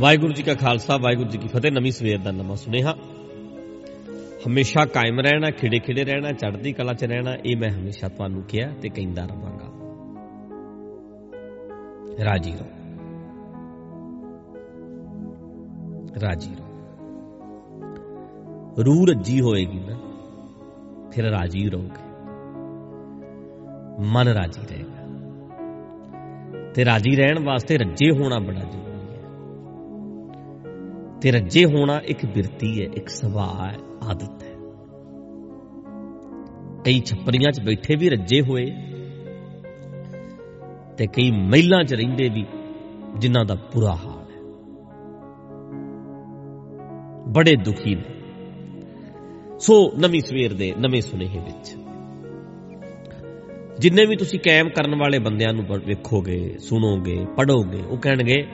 ਵਾਹਿਗੁਰੂ ਜੀ ਕਾ ਖਾਲਸਾ, ਵਾਹਿਗੁਰੂ ਜੀ ਕੀ ਫਤਿਹ। ਨਵੀਂ ਸਵੇਰ ਦਾ ਨਵਾਂ ਸੁਨੇਹਾ। ਹਮੇਸ਼ਾ ਕਾਇਮ ਰਹਿਣਾ ਖਿੜੇ ਖਿੜੇ ਰਹਿਣਾ, ਚੜ੍ਹਦੀ ਕਲਾ 'ਚ ਰਹਿਣਾ, ਇਹ ਮੈਂ ਹਮੇਸ਼ਾ ਤੁਹਾਨੂੰ ਕਿਹਾ ਤੇ ਕਹਿੰਦਾ ਰਵਾਂਗਾ ਰਾਜੀ ਰਹੋ। ਰਾਜੀ ਰਹੋ। ਰੂਹ ਰੱਜੀ ਹੋਏਗੀ ਨਾ ਫਿਰ ਰਾਜੀ ਰਹੋਗੇ। ਮਨ ਰਾਜੀ ਰਹੇਗਾ। ਤੇ ਰਾਜੀ ਰਹਿਣ ਵਾਸਤੇ ਰੱਜੇ ਹੋਣਾ ਬੜਾ ਜ਼ਰੂਰੀ ਹੈ ਤੇ ਰੱਜੇ ਹੋਣਾ ਇੱਕ ਬਿਰਤੀ ਹੈ, ਇੱਕ ਸੁਭਾਅ ਹੈ, ਆਦਤ ਹੈ। ਕਈ ਛੱਪਰੀਆਂ 'ਚ ਬੈਠੇ ਵੀ ਰੱਜੇ ਹੋਏ ਤੇ ਕਈ ਮਹਿਲਾਂ 'ਚ ਰਹਿੰਦੇ ਵੀ, ਜਿਨ੍ਹਾਂ ਦਾ ਬੁਰਾ ਹਾਲ ਹੈ। ਬੜੇ ਦੁਖੀ ਨੇ। ਸੋ ਨਵੀਂ ਸਵੇਰ ਦੇ ਨਵੇਂ ਸੁਨੇਹੇ ਵਿੱਚ। ਜਿੰਨੇ ਵੀ ਤੁਸੀਂ ਕਾਇਮ ਕਰਨ ਵਾਲੇ ਬੰਦਿਆਂ ਨੂੰ ਵੇਖੋਗੇ, ਸੁਣੋਗੇ ਪੜੋਗੇ ਉਹ ਕਹਿਣਗੇ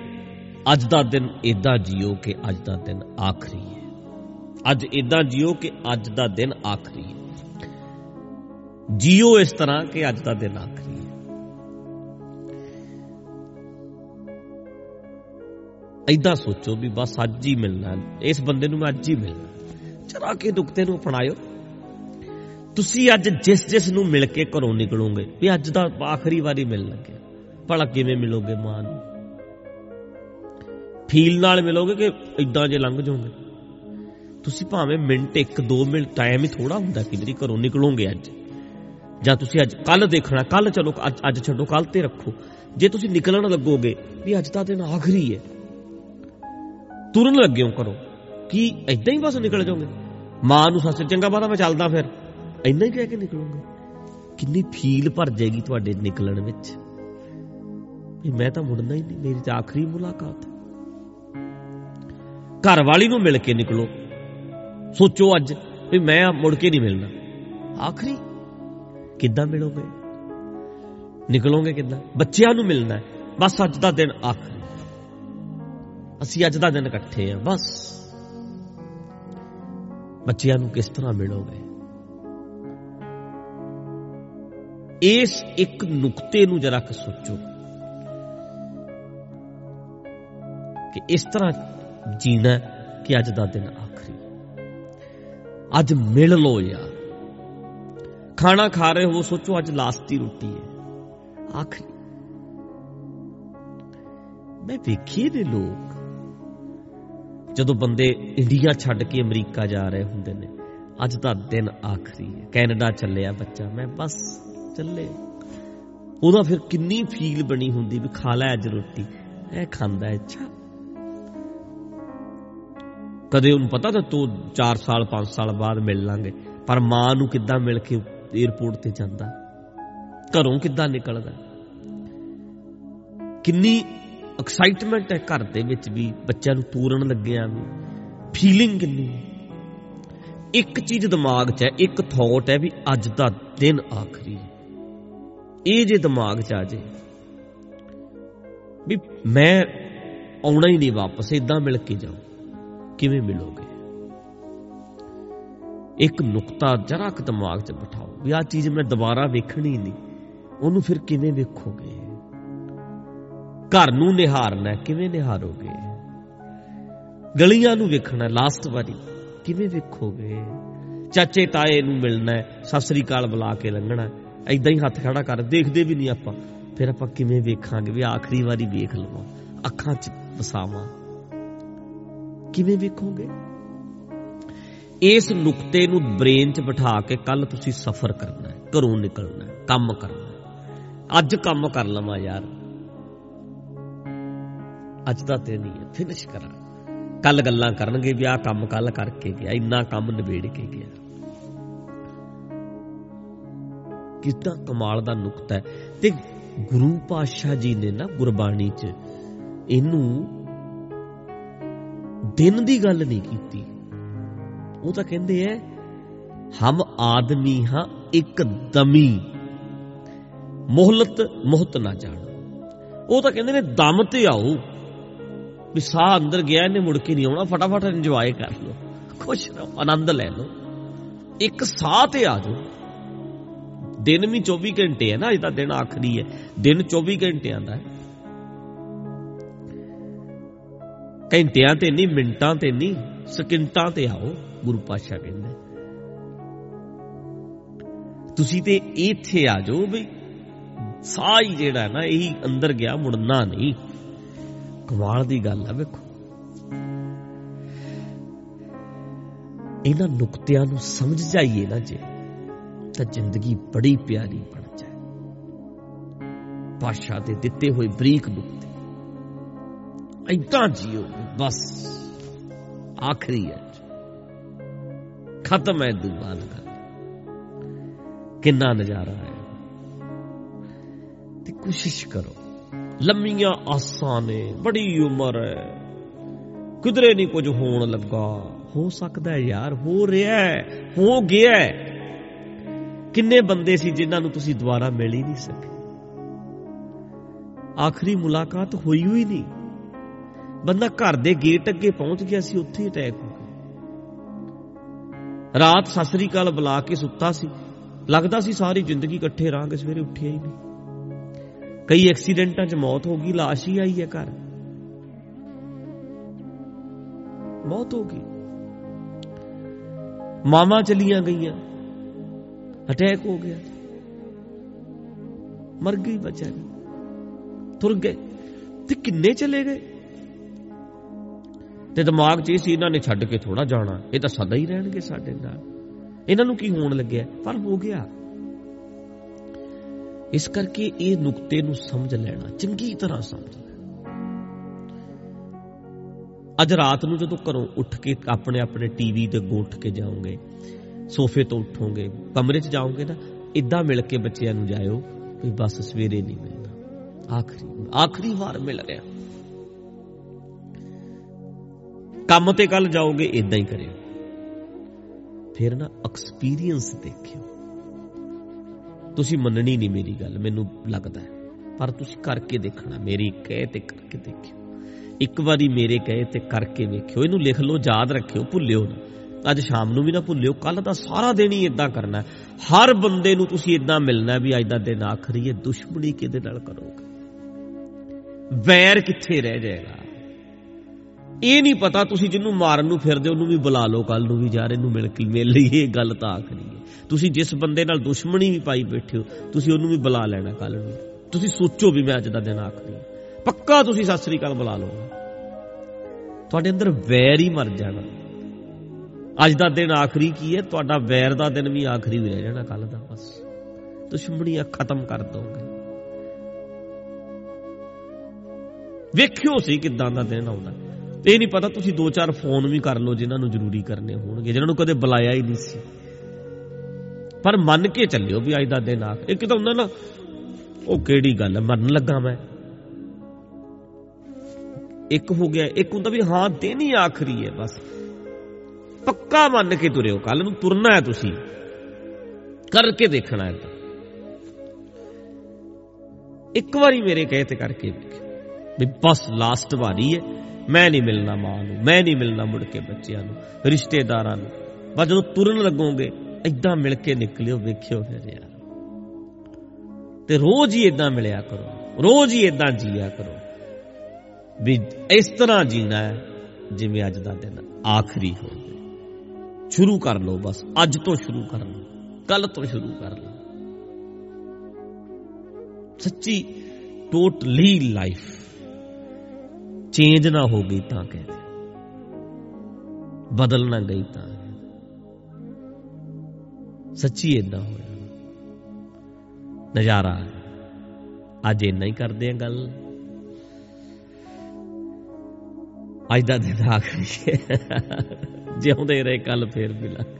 ਅੱਜ ਦਾ ਦਿਨ ਇਦਾਂ ਜੀਓ ਕਿ ਅੱਜ ਦਾ ਦਿਨ ਆਖਰੀ ਹੈ। ਅੱਜ ਇਦਾਂ ਜੀਓ ਕਿ ਅੱਜ ਦਾ ਦਿਨ ਆਖਰੀ ਹੈ। ਜੀਓ ਇਸ ਤਰ੍ਹਾਂ ਕਿ ਅੱਜ ਦਾ ਦਿਨ ਆਖਰੀ ਹੈ। ਐਦਾਂ ਸੋਚੋ ਵੀ ਬਸ ਅੱਜ ਹੀ ਮਿਲਣਾ ਇਸ ਬੰਦੇ ਨੂੰ ਮੈਂ ਅੱਜ ਹੀ ਮਿਲਣਾ ਚਰਾ ਕੇ ਦੁੱਖਤੇ ਨੂੰ ਅਪਣਾਇਓ। ਤੁਸੀਂ ਅੱਜ ਜਿਸ ਜਿਸ ਨੂੰ ਮਿਲ ਕੇ ਘਰੋਂ ਨਿਕਲੋਗੇ ਵੀ ਅੱਜ ਦਾ ਆਖਰੀ ਵਾਰੀ ਮਿਲਣ ਲੱਗਿਆ। ਭਲਾ ਕਿਵੇਂ ਮਿਲੋਗੇ ਮਾਂ ਨੂੰ? ਫੀਲ ਨਾਲ ਮਿਲੋਗੇ ਕਿ ਇਦਾਂ ਜੇ ਲੰਘ ਜਾਓਗੇ? ਤੁਸੀਂ ਭਾਵੇਂ ਮਿੰਟ 1 2 ਮਿੰਟ ਟਾਈਮ ਹੀ ਥੋੜਾ ਹੁੰਦਾ ਕਿਧਰੀ ਘਰੋਂ ਨਿਕਲੋਗੇ ਅੱਜ। ਜਾਂ ਤੁਸੀਂ ਅੱਜ ਕੱਲ ਦੇਖਣਾ ਕੱਲ ਚਲੋ, ਅੱਜ ਅੱਜ ਛੱਡੋ ਕੱਲ ਤੇ ਰੱਖੋ। ਜੇ ਤੁਸੀਂ ਨਿਕਲਣ ਲੱਗੋਗੇ ਵੀ ਅੱਜ ਦਾ ਦਿਨ ਆਖਰੀ ਹੈ ਤੁਰਨ ਲੱਗਿਓ ਕਰੋ ਕੀ ਇਦਾਂ ਹੀ ਬਸ ਨਿਕਲ ਜਾਓਗੇ? ਮਾਂ ਨੂੰ ਸੱਚ ਚੰਗਾ ਬਾਦਾ ਮੈਂ ਚੱਲਦਾ ਫਿਰ। ਇੰਨਾ ਹੀ ਕਹਿ ਕੇ ਨਿਕਲੋਗੇ? ਕਿੰਨੀ ਫੀਲ ਭਰ ਜਾਏਗੀ ਤੁਹਾਡੇ ਨਿਕਲਣ ਵਿੱਚ। ਵੀ ਮੈਂ ਤਾਂ ਮੁੜਨਾ ਹੀ ਨਹੀਂ, ਮੇਰੀ ਤਾਂ ਆਖਰੀ ਮੁਲਾਕਾਤ। ਘਰ ਵਾਲੀ ਨੂੰ ਮਿਲ ਕੇ ਨਿਕਲੋ। ਸੋਚੋ ਅੱਜ ਵੀ ਮੈਂ ਮੁੜ ਕੇ ਨਹੀਂ ਮਿਲਣਾ। ਆਖਰੀ, ਕਿੱਦਾਂ ਮਿਲੋਗੇ? ਨਿਕਲੋਗੇ ਕਿੱਦਾਂ? ਬੱਚਿਆਂ ਨੂੰ ਮਿਲਣਾ ਬਸ ਅੱਜ ਦਾ ਦਿਨ ਆਖਰੀ। ਅਸੀਂ ਅੱਜ ਦਾ ਦਿਨ ਇਕੱਠੇ ਆ, ਬਸ। ਬੱਚਿਆਂ ਨੂੰ ਕਿਸ ਤਰ੍ਹਾਂ ਮਿਲੋਗੇ? ਇਸ ਇੱਕ ਨੁਕਤੇ ਨੂੰ ਜਰਾ ਕਿ ਸੋਚੋ ਕਿ ਇਸ ਤਰ੍ਹਾਂ ਜੀਣਾ ਕਿ ਅੱਜ ਦਾ ਦਿਨ ਆਖਰੀ। ਅੱਜ ਮਿਲ ਲੋ ਯਾਰ। ਖਾਣਾ ਖਾ ਰਹੇ ਹੋ, ਸੋਚੋ ਅੱਜ ਲਾਸਟ ਦੀ ਰੋਟੀ ਹੈ। ਆਖਰੀ। ਮੈਂ ਵੇਖੇ ਨੇ ਲੋਕ। ਜਦੋਂ ਬੰਦੇ ਇੰਡੀਆ ਛੱਡ ਕੇ ਅਮਰੀਕਾ ਜਾ ਰਹੇ ਹੁੰਦੇ ਨੇ, ਅੱਜ ਦਾ ਦਿਨ ਆਖਰੀ ਹੈ। ਕੈਨੇਡਾ ਚੱਲਿਆ ਬੱਚਾ, ਮੈਂ ਬਸ ਚੱਲੇ। ਉਹਦਾ ਫਿਰ ਕਿੰਨੀ ਫੀਲ ਬਣੀ ਹੁੰਦੀ ਵੀ ਖਾ ਲੈ ਅੱਜ ਰੋਟੀ। ਇਹ ਖਾਂਦਾ ਅੱਛਾ ਕਦੇ ਉਹਨੂੰ ਪਤਾ ਤਾਂ ਤੂੰ 4 ਸਾਲ 5 ਸਾਲ ਬਾਅਦ ਮਿਲ ਲਾਂਗੇ। ਪਰ ਮਾਂ ਨੂੰ ਕਿੱਦਾਂ ਮਿਲ ਕੇ 에어ਪੋਰਟ ਤੇ ਜਾਂਦਾ? ਘਰੋਂ ਕਿੱਦਾਂ ਨਿਕਲਦਾ? ਕਿੰਨੀ ਐਕਸਾਈਟਮੈਂਟ ਹੈ ਘਰ ਦੇ ਵਿੱਚ ਵੀ, ਬੱਚਿਆਂ ਨੂੰ ਪੂਰਨ ਲੱਗਿਆ ਵੀ। ਫੀਲਿੰਗ ਕਿੰਨੀ ਇੱਕ ਚੀਜ਼ ਦਿਮਾਗ 'ਚ ਹੈ, ਇੱਕ ਥੌਟ ਹੈ ਵੀ ਅੱਜ ਦਾ ਦਿਨ ਆਖਰੀ ਹੈ। ਇਹ ਜੇ ਦਿਮਾਗ 'ਚ ਆ ਜੇ ਵੀ ਮੈਂ ਆਉਣਾ ਹੀ ਨਹੀਂ ਵਾਪਸ ਇਦਾਂ ਮਿਲ ਕੇ ਜਾਉ ਕਿਵੇਂ ਮਿਲੋਗੇ? ਇੱਕ ਨੁਕਤਾ ਜਰਾ ਕ ਦਿਮਾਗ 'ਚ ਬਿਠਾਓ ਵੀ ਆ ਚੀਜ਼ ਮੈਂ ਦੁਬਾਰਾ ਵੇਖਣੀ ਨਹੀਂ। ਉਹਨੂੰ ਫਿਰ ਕਿਵੇਂ ਵੇਖੋਗੇ? ਘਰ ਨੂੰ ਨਿਹਾਰਨਾ ਕਿਵੇਂ ਨਿਹਾਰੋਗੇ? ਗਲੀਆਂ ਨੂੰ ਵੇਖਣਾ ਲਾਸਟ ਵਾਰੀ ਕਿਵੇਂ ਵੇਖੋਗੇ? ਚਾਚੇ ਤਾਏ ਨੂੰ ਮਿਲਣਾ ਸਤਿ ਸ੍ਰੀ ਅਕਾਲ ਬੁਲਾ ਕੇ ਲੰਘਣਾ ਐਦਾਂ ਹੀ ਹੱਥ ਖੜਾ ਕਰ, ਦੇਖਦੇ ਵੀ ਨਹੀਂ ਆਪਾਂ। ਫਿਰ ਆਪਾਂ ਕਿਵੇਂ ਵੇਖਾਂਗੇ? ਵੀ ਆਖਰੀ ਵਾਰੀ ਵੇਖ ਲਵਾਂ, ਅੱਖਾਂ 'ਚ ਵਸਾਵਾਂ। ਕਿਵੇਂ ਵੇਖੋਗੇ? ਇਸ ਨੁਕਤੇ ਨੂੰ ਬ੍ਰੇਨ 'ਚ ਬਿਠਾ ਕੇ ਕੱਲ ਤੁਸੀਂ ਸਫ਼ਰ ਕਰਨਾ ਹੈ, ਘਰੋਂ ਨਿਕਲਣਾ ਹੈ, ਕੰਮ ਕਰਨਾ ਹੈ। ਅੱਜ ਕੰਮ ਕਰ ਲਵਾਂ ਯਾਰ। ਅੱਜ ਦਾ ਦਿਨ ਹੀ ਹੈ ਫਿਨਿਸ਼ ਕਰਾਂ। ਕੱਲ ਗੱਲਾਂ ਕਰਨਗੇ ਵੀ ਆਹ ਕੰਮ ਕੱਲ ਕਰਕੇ ਗਿਆ, ਇੰਨਾ ਕੰਮ ਨਿਬੇੜ ਕੇ ਗਿਆ। ਕਿੰਨਾ ਕਮਾਲ ਦਾ ਨੁਕਤਾ ਹੈ। ਤੇ ਗੁਰੂ ਪਾਤਸ਼ਾਹ ਜੀ ਨੇ ਨਾ ਗੁਰਬਾਣੀ 'ਚ ਇਹਨੂੰ ਦਿਨ ਦੀ ਗੱਲ ਨਹੀਂ ਕੀਤੀ। ਉਹ ਤਾਂ ਕਹਿੰਦੇ ਐ, ਹਮ ਆਦਮੀ ਹਾਂ ਇੱਕ ਦਮੀ ਮੋਹਲਤ ਮੋਹਤ ਨਾ ਜਾਣ। ਉਹ ਤਾਂ ਕਹਿੰਦੇ ਨੇ, ਦਮ ਤੇ ਆਓ। ਵੀ ਸਾਹ ਅੰਦਰ ਗਿਆ, ਇਹਨੇ ਮੁੜ ਕੇ ਨਹੀਂ ਆਉਣਾ। ਫਟਾਫਟ ਇੰਜੋਏ ਕਰ ਲਓ। ਖੁਸ਼ ਰਹੋ, ਆਨੰਦ ਲੈ ਲਓ। ਇੱਕ ਸਾਹ ਤੇ ਆ ਜਾਓ। ਦਿਨ ਵੀ 24 ਘੰਟੇ ਹੈ ਨਾ ਅੱਜ ਦਾ ਦਿਨ ਆਖਰੀ ਹੈ ਦਿਨ 24 ਘੰਟਿਆਂ ਦਾ ਹੈ ਘੰਟਿਆਂ ਤੇ ਨਹੀਂ, ਮਿੰਟਾਂ ਤੇ ਨਹੀਂ, ਸਕਿੰਟਾਂ ਤੇ ਆਓ, ਗੁਰੂ ਪਾਤਸ਼ਾਹ ਕਹਿੰਦੇ। ਤੁਸੀਂ ਤੇ ਇੱਥੇ ਆ ਜਾਓ ਬਈ ਸਾਹ ਹੀ ਜਿਹੜਾ ਨਾ, ਇਹੀ ਅੰਦਰ ਗਿਆ, ਮੁੜਨਾ ਨਹੀਂ। ਕਮਾਲ ਦੀ ਗੱਲ ਆ, ਵੇਖੋ। ਇਹਨਾਂ ਨੁਕਤਿਆਂ ਨੂੰ ਸਮਝ ਜਾਈਏ ਨਾ ਜੇ, ਤਾਂ ਜ਼ਿੰਦਗੀ ਬੜੀ ਪਿਆਰੀ ਬਣ ਜਾਏ। ਪਾਸ਼ਾ ਦੇ ਦਿੱਤੇ ਹੋਏ ਬਰੀਕ ਨੁਕਤੇ। ਐਦਾਂ ਜੀਓ, ਬਸ ਆਖਰੀ ਹੈ ਖਤਮ ਹੈ ਦੁਬਾਨ ਦਾ ਕਿੰਨਾ ਨਜ਼ਾਰਾ ਹੈ ਤੇ ਕੋਸ਼ਿਸ਼ ਕਰੋ। ਲੰਮੀਆਂ ਆਸਾਂ ਨੇ, ਬੜੀ ਉਮਰ ਹੈ ਕਿਧਰੇ ਨਹੀਂ ਕੁਝ ਹੋਣ ਲੱਗਾ। ਹੋ ਸਕਦਾ ਹੈ ਯਾਰ, ਹੋ ਰਿਹਾ ਹੈ ਹੋ ਗਿਆ ਹੈ ਕਿੰਨੇ ਬੰਦੇ ਸੀ ਜਿਨ੍ਹਾਂ ਨੂੰ ਤੁਸੀਂ ਦੁਬਾਰਾ ਮਿਲ ਹੀ ਨਹੀਂ ਸਕੇ। ਆਖਰੀ ਮੁਲਾਕਾਤ ਹੋਈ ਹੋਈ ਨਹੀਂ। ਬੰਦਾ ਘਰ ਦੇ ਗੇਟ ਅੱਗੇ ਪਹੁੰਚ ਗਿਆ ਸੀ, ਉੱਥੇ ਹੀ ਅਟੈਕ ਹੋ ਗਿਆ। ਰਾਤ ਸਸਰੀ ਕਾਲ ਬੁਲਾ ਕੇ ਸੁੱਤਾ ਸੀ। ਲੱਗਦਾ ਸੀ ਸਾਰੀ ਜ਼ਿੰਦਗੀ ਇਕੱਠੇ ਰਾਂਗੇ ਸਵੇਰੇ ਉੱਠਿਆ ਹੀ ਨਹੀਂ। ਕਈ ਐਕਸੀਡੈਂਟਾਂ 'ਚ ਮੌਤ ਹੋ ਗਈ লাশ ਹੀ ਆਈ ਹੈ ਘਰ। ਮੌਤ ਹੋ ਗਈ। ਮਾਮਾ ਚਲੀਆਂ ਗਈਆਂ। ਅਟੈਕ ਹੋ ਗਿਆ। ਮਰ ਗਈ ਵਿਚਾਰੀ ਤੁਰ ਗਏ। ਤੇ ਕਿੰਨੇ ਚਲੇ ਗਏ? ਤੇ ਦਿਮਾਗ 'ਚ ਇਹ ਸੀ ਇਹਨਾਂ ਨੇ ਛੱਡ ਕੇ ਥੋੜਾ ਜਾਣਾ। ਇਹ ਤਾਂ ਸਦਾ ਹੀ ਰਹਿਣਗੇ ਸਾਡੇ ਨਾਲ। ਇਹਨਾਂ ਨੂੰ ਕੀ ਹੋਣ ਲੱਗਿਆ? ਪਰ ਹੋ ਗਿਆ। ਇਸ ਕਰਕੇ ਇਹ ਨੁਕਤੇ ਨੂੰ ਸਮਝ ਲੈਣਾ, ਚੰਗੀ ਤਰ੍ਹਾਂ ਸਮਝ ਲੈਣਾ। ਅੱਜ ਰਾਤ ਨੂੰ ਜਦੋਂ ਘਰੋਂ ਉੱਠ ਕੇ ਆਪਣੇ ਆਪਣੇ ਟੀਵੀ ਤੇ ਗੋਠ ਕੇ ਜਾਓਗੇ, ਸੋਫੇ ਤੋਂ ਉੱਠੋਗੇ, ਕਮਰੇ 'ਚ ਜਾਓਗੇ ਨਾ ਇਦਾਂ ਮਿਲ ਕੇ ਬੱਚਿਆਂ ਨੂੰ ਜਾਇਓ ਵੀ ਬਸ ਸਵੇਰੇ ਨਹੀਂ ਮਿਲਣਾ। ਆਖਰੀ ਆਖਰੀ ਵਾਰ ਮਿਲ ਰਿਹਾ। ਕੰਮ ਤੇ ਕੱਲ ਜਾਓਗੇ ਇਦਾਂ ਹੀ ਕਰਿਓ। ਫਿਰ ਨਾ ਐਕਸਪੀਰੀਅੰਸ ਦੇਖਿਓ। ਤੁਸੀਂ ਮੰਨਣੀ ਨਹੀਂ ਮੇਰੀ ਗੱਲ, ਮੈਨੂੰ ਲੱਗਦਾ ਪਰ ਤੁਸੀਂ ਕਰਕੇ ਦੇਖਣਾ, ਮੇਰੀ ਕਹੇ ਤੇ ਕਰਕੇ ਦੇਖਿਓ। ਇੱਕ ਵਾਰੀ ਮੇਰੇ ਕਹੇ ਤੇ ਕਰਕੇ ਵੇਖਿਓ, ਇਹਨੂੰ ਲਿਖ ਲਓ, ਯਾਦ ਰੱਖਿਓ, ਭੁੱਲਿਓ ਨਾ। ਅੱਜ ਸ਼ਾਮ ਨੂੰ ਵੀ ਨਾ ਭੁੱਲਿਓ ਕੱਲ ਦਾ ਸਾਰਾ ਦਿਨ ਹੀ ਇਦਾਂ ਕਰਨਾ ਹਰ ਬੰਦੇ ਨੂੰ ਤੁਸੀਂ ਇਦਾਂ ਮਿਲਣਾ ਵੀ ਅੱਜ ਦਾ ਦਿਨ ਆਖਰੀ ਹੈ, ਦੁਸ਼ਮਣੀ ਕਿਹਦੇ ਨਾਲ ਕਰੋਗੇ? ਵੈਰ ਕਿੱਥੇ ਰਹਿ ਜਾਏਗਾ? ਇਹ ਨਹੀਂ ਪਤਾ ਤੁਸੀਂ ਜਿਹਨੂੰ ਮਾਰਨ ਨੂੰ ਫਿਰਦੇ ਉਹਨੂੰ ਵੀ ਬੁਲਾ ਲਓ ਕੱਲ ਨੂੰ ਵੀ ਯਾਰ ਇਹਨੂੰ ਮਿਲ ਕੇ, ਮਿਲ ਲਈ ਇਹ ਗੱਲ ਤਾਂ ਆਖਰੀ ਹੈ। ਤੁਸੀਂ ਜਿਸ ਬੰਦੇ ਨਾਲ ਦੁਸ਼ਮਣੀ ਵੀ ਪਾਈ ਬੈਠੇ ਹੋ, ਤੁਸੀਂ ਉਹਨੂੰ ਵੀ ਬੁਲਾ ਲੈਣਾ ਕੱਲ ਨੂੰ। ਤੁਸੀਂ ਸੋਚੋ ਵੀ ਮੈਂ ਅੱਜ ਦਾ ਦਿਨ ਆਖਰੀ ਪੱਕਾ ਤੁਸੀਂ ਸਤਿ ਸ੍ਰੀ ਅਕਾਲ ਬੁਲਾ ਲਓ। ਤੁਹਾਡੇ ਅੰਦਰ ਵੈਰ ਹੀ ਮਰ ਜਾਣਾ। ਅੱਜ ਦਾ ਦਿਨ ਆਖਰੀ ਕੀ ਹੈ? ਤੁਹਾਡਾ ਵੈਰ ਦਾ ਦਿਨ ਵੀ ਆਖਰੀ ਵੀ ਰਹਿ ਜਾਣਾ ਕੱਲ ਦਾ ਬਸ। ਦੁਸ਼ਮਣੀਆਂ ਖਤਮ ਕਰ ਦੋਗੇ। ਵੇਖਿਓ ਸੀ ਕਿਦਾਂ ਦਾ ਦਿਨ ਆਉਂਦਾ। ਇਹ ਨਹੀਂ ਪਤਾ ਤੁਸੀਂ ਦੋ ਚਾਰ ਫੋਨ ਵੀ ਕਰ ਲਓ ਜਿਨ੍ਹਾਂ ਨੂੰ ਜ਼ਰੂਰੀ ਕਰਨੇ ਹੋਣਗੇ, ਜਿਨ੍ਹਾਂ ਨੂੰ ਕਦੇ ਬੁਲਾਇਆ ਹੀ ਨਹੀਂ ਸੀ। ਪਰ ਮੰਨ ਕੇ ਚੱਲਿਓ ਵੀ ਅੱਜ ਦਾ ਦਿਨ ਆ। ਇੱਕ ਤਾਂ ਹੁੰਦਾ ਨਾ ਉਹ ਕਿਹੜੀ ਗੱਲ ਮਰਨ ਲੱਗਾ ਮੈਂ। ਇੱਕ ਹੋ ਗਿਆ, ਇੱਕ ਹੁੰਦਾ ਵੀ ਹਾਂ, ਦਿਨ ਹੀ ਆਖਰੀ ਹੈ ਬਸ। ਪੱਕਾ ਮੰਨ ਕੇ ਤੁਰਿਓ ਕੱਲ ਨੂੰ ਤੁਰਨਾ ਹੈ ਤੁਸੀਂ। ਕਰਕੇ ਦੇਖਣਾ ਹੈ ਇੱਕ ਵਾਰੀ ਮੇਰੇ ਕਹੇ ਤੇ ਕਰਕੇ ਵੀ ਬਸ ਲਾਸਟ ਵਾਰੀ ਹੈ। ਮੈਂ ਨਹੀਂ ਮਿਲਣਾ ਮਾਂ ਨੂੰ, ਮੈਂ ਨਹੀਂ ਮਿਲਣਾ ਮੁੜ ਕੇ ਬੱਚਿਆਂ ਨੂੰ, ਰਿਸ਼ਤੇਦਾਰਾਂ ਨੂੰ। ਬਸ ਜਦੋਂ ਤੁਰਨ ਲੱਗੋਗੇ ਇਦਾਂ ਮਿਲ ਕੇ ਨਿਕਲਿਓ, ਵੇਖਿਓ ਫਿਰ ਯਾਰ। ਤੇ ਰੋਜ਼ ਹੀ ਇਦਾਂ ਮਿਲਿਆ ਕਰੋ, ਰੋਜ਼ ਹੀ ਇਦਾਂ ਜੀਆ ਕਰੋ। ਵੀ ਇਸ ਤਰ੍ਹਾਂ ਜੀਣਾ ਹੈ, ਜਿਵੇਂ ਅੱਜ ਦਾ ਦਿਨ ਆਖਰੀ ਹੋਵੇ ਸ਼ੁਰੂ ਕਰ ਲਓ ਬਸ, ਅੱਜ ਤੋਂ ਸ਼ੁਰੂ ਕਰ ਲਓ ਕੱਲ ਤੋਂ ਸ਼ੁਰੂ ਕਰ ਲਓ। ਸੱਚੀ, ਟੋਟਲੀ ਲਾਈਫ ਚੇਂਜ ਨਾ ਹੋ ਗਈ ਤਾਂ ਕਹਿੰਦੇ ਬਦਲ ਨਾ ਗਈ ਤਾਂ ਸੱਚੀ ਇਦਾਂ ਹੋਇਆ। ਨਜ਼ਾਰਾ ਅੱਜ ਇੰਨਾ ਹੀ ਕਰਦੇ ਆ ਗੱਲ। ਅੱਜ ਦਾ ਦਿਨ ਆਖਰੀ ਜਿਉਂਦੇ ਰਹੇ ਕੱਲ ਫੇਰ ਮਿਲਾਂਗੇ।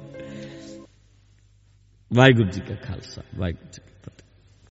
ਵਾਹਿਗੁਰੂ ਜੀ ਕਾ ਖਾਲਸਾ, ਵਾਹਿਗੁਰੂ ਜੀ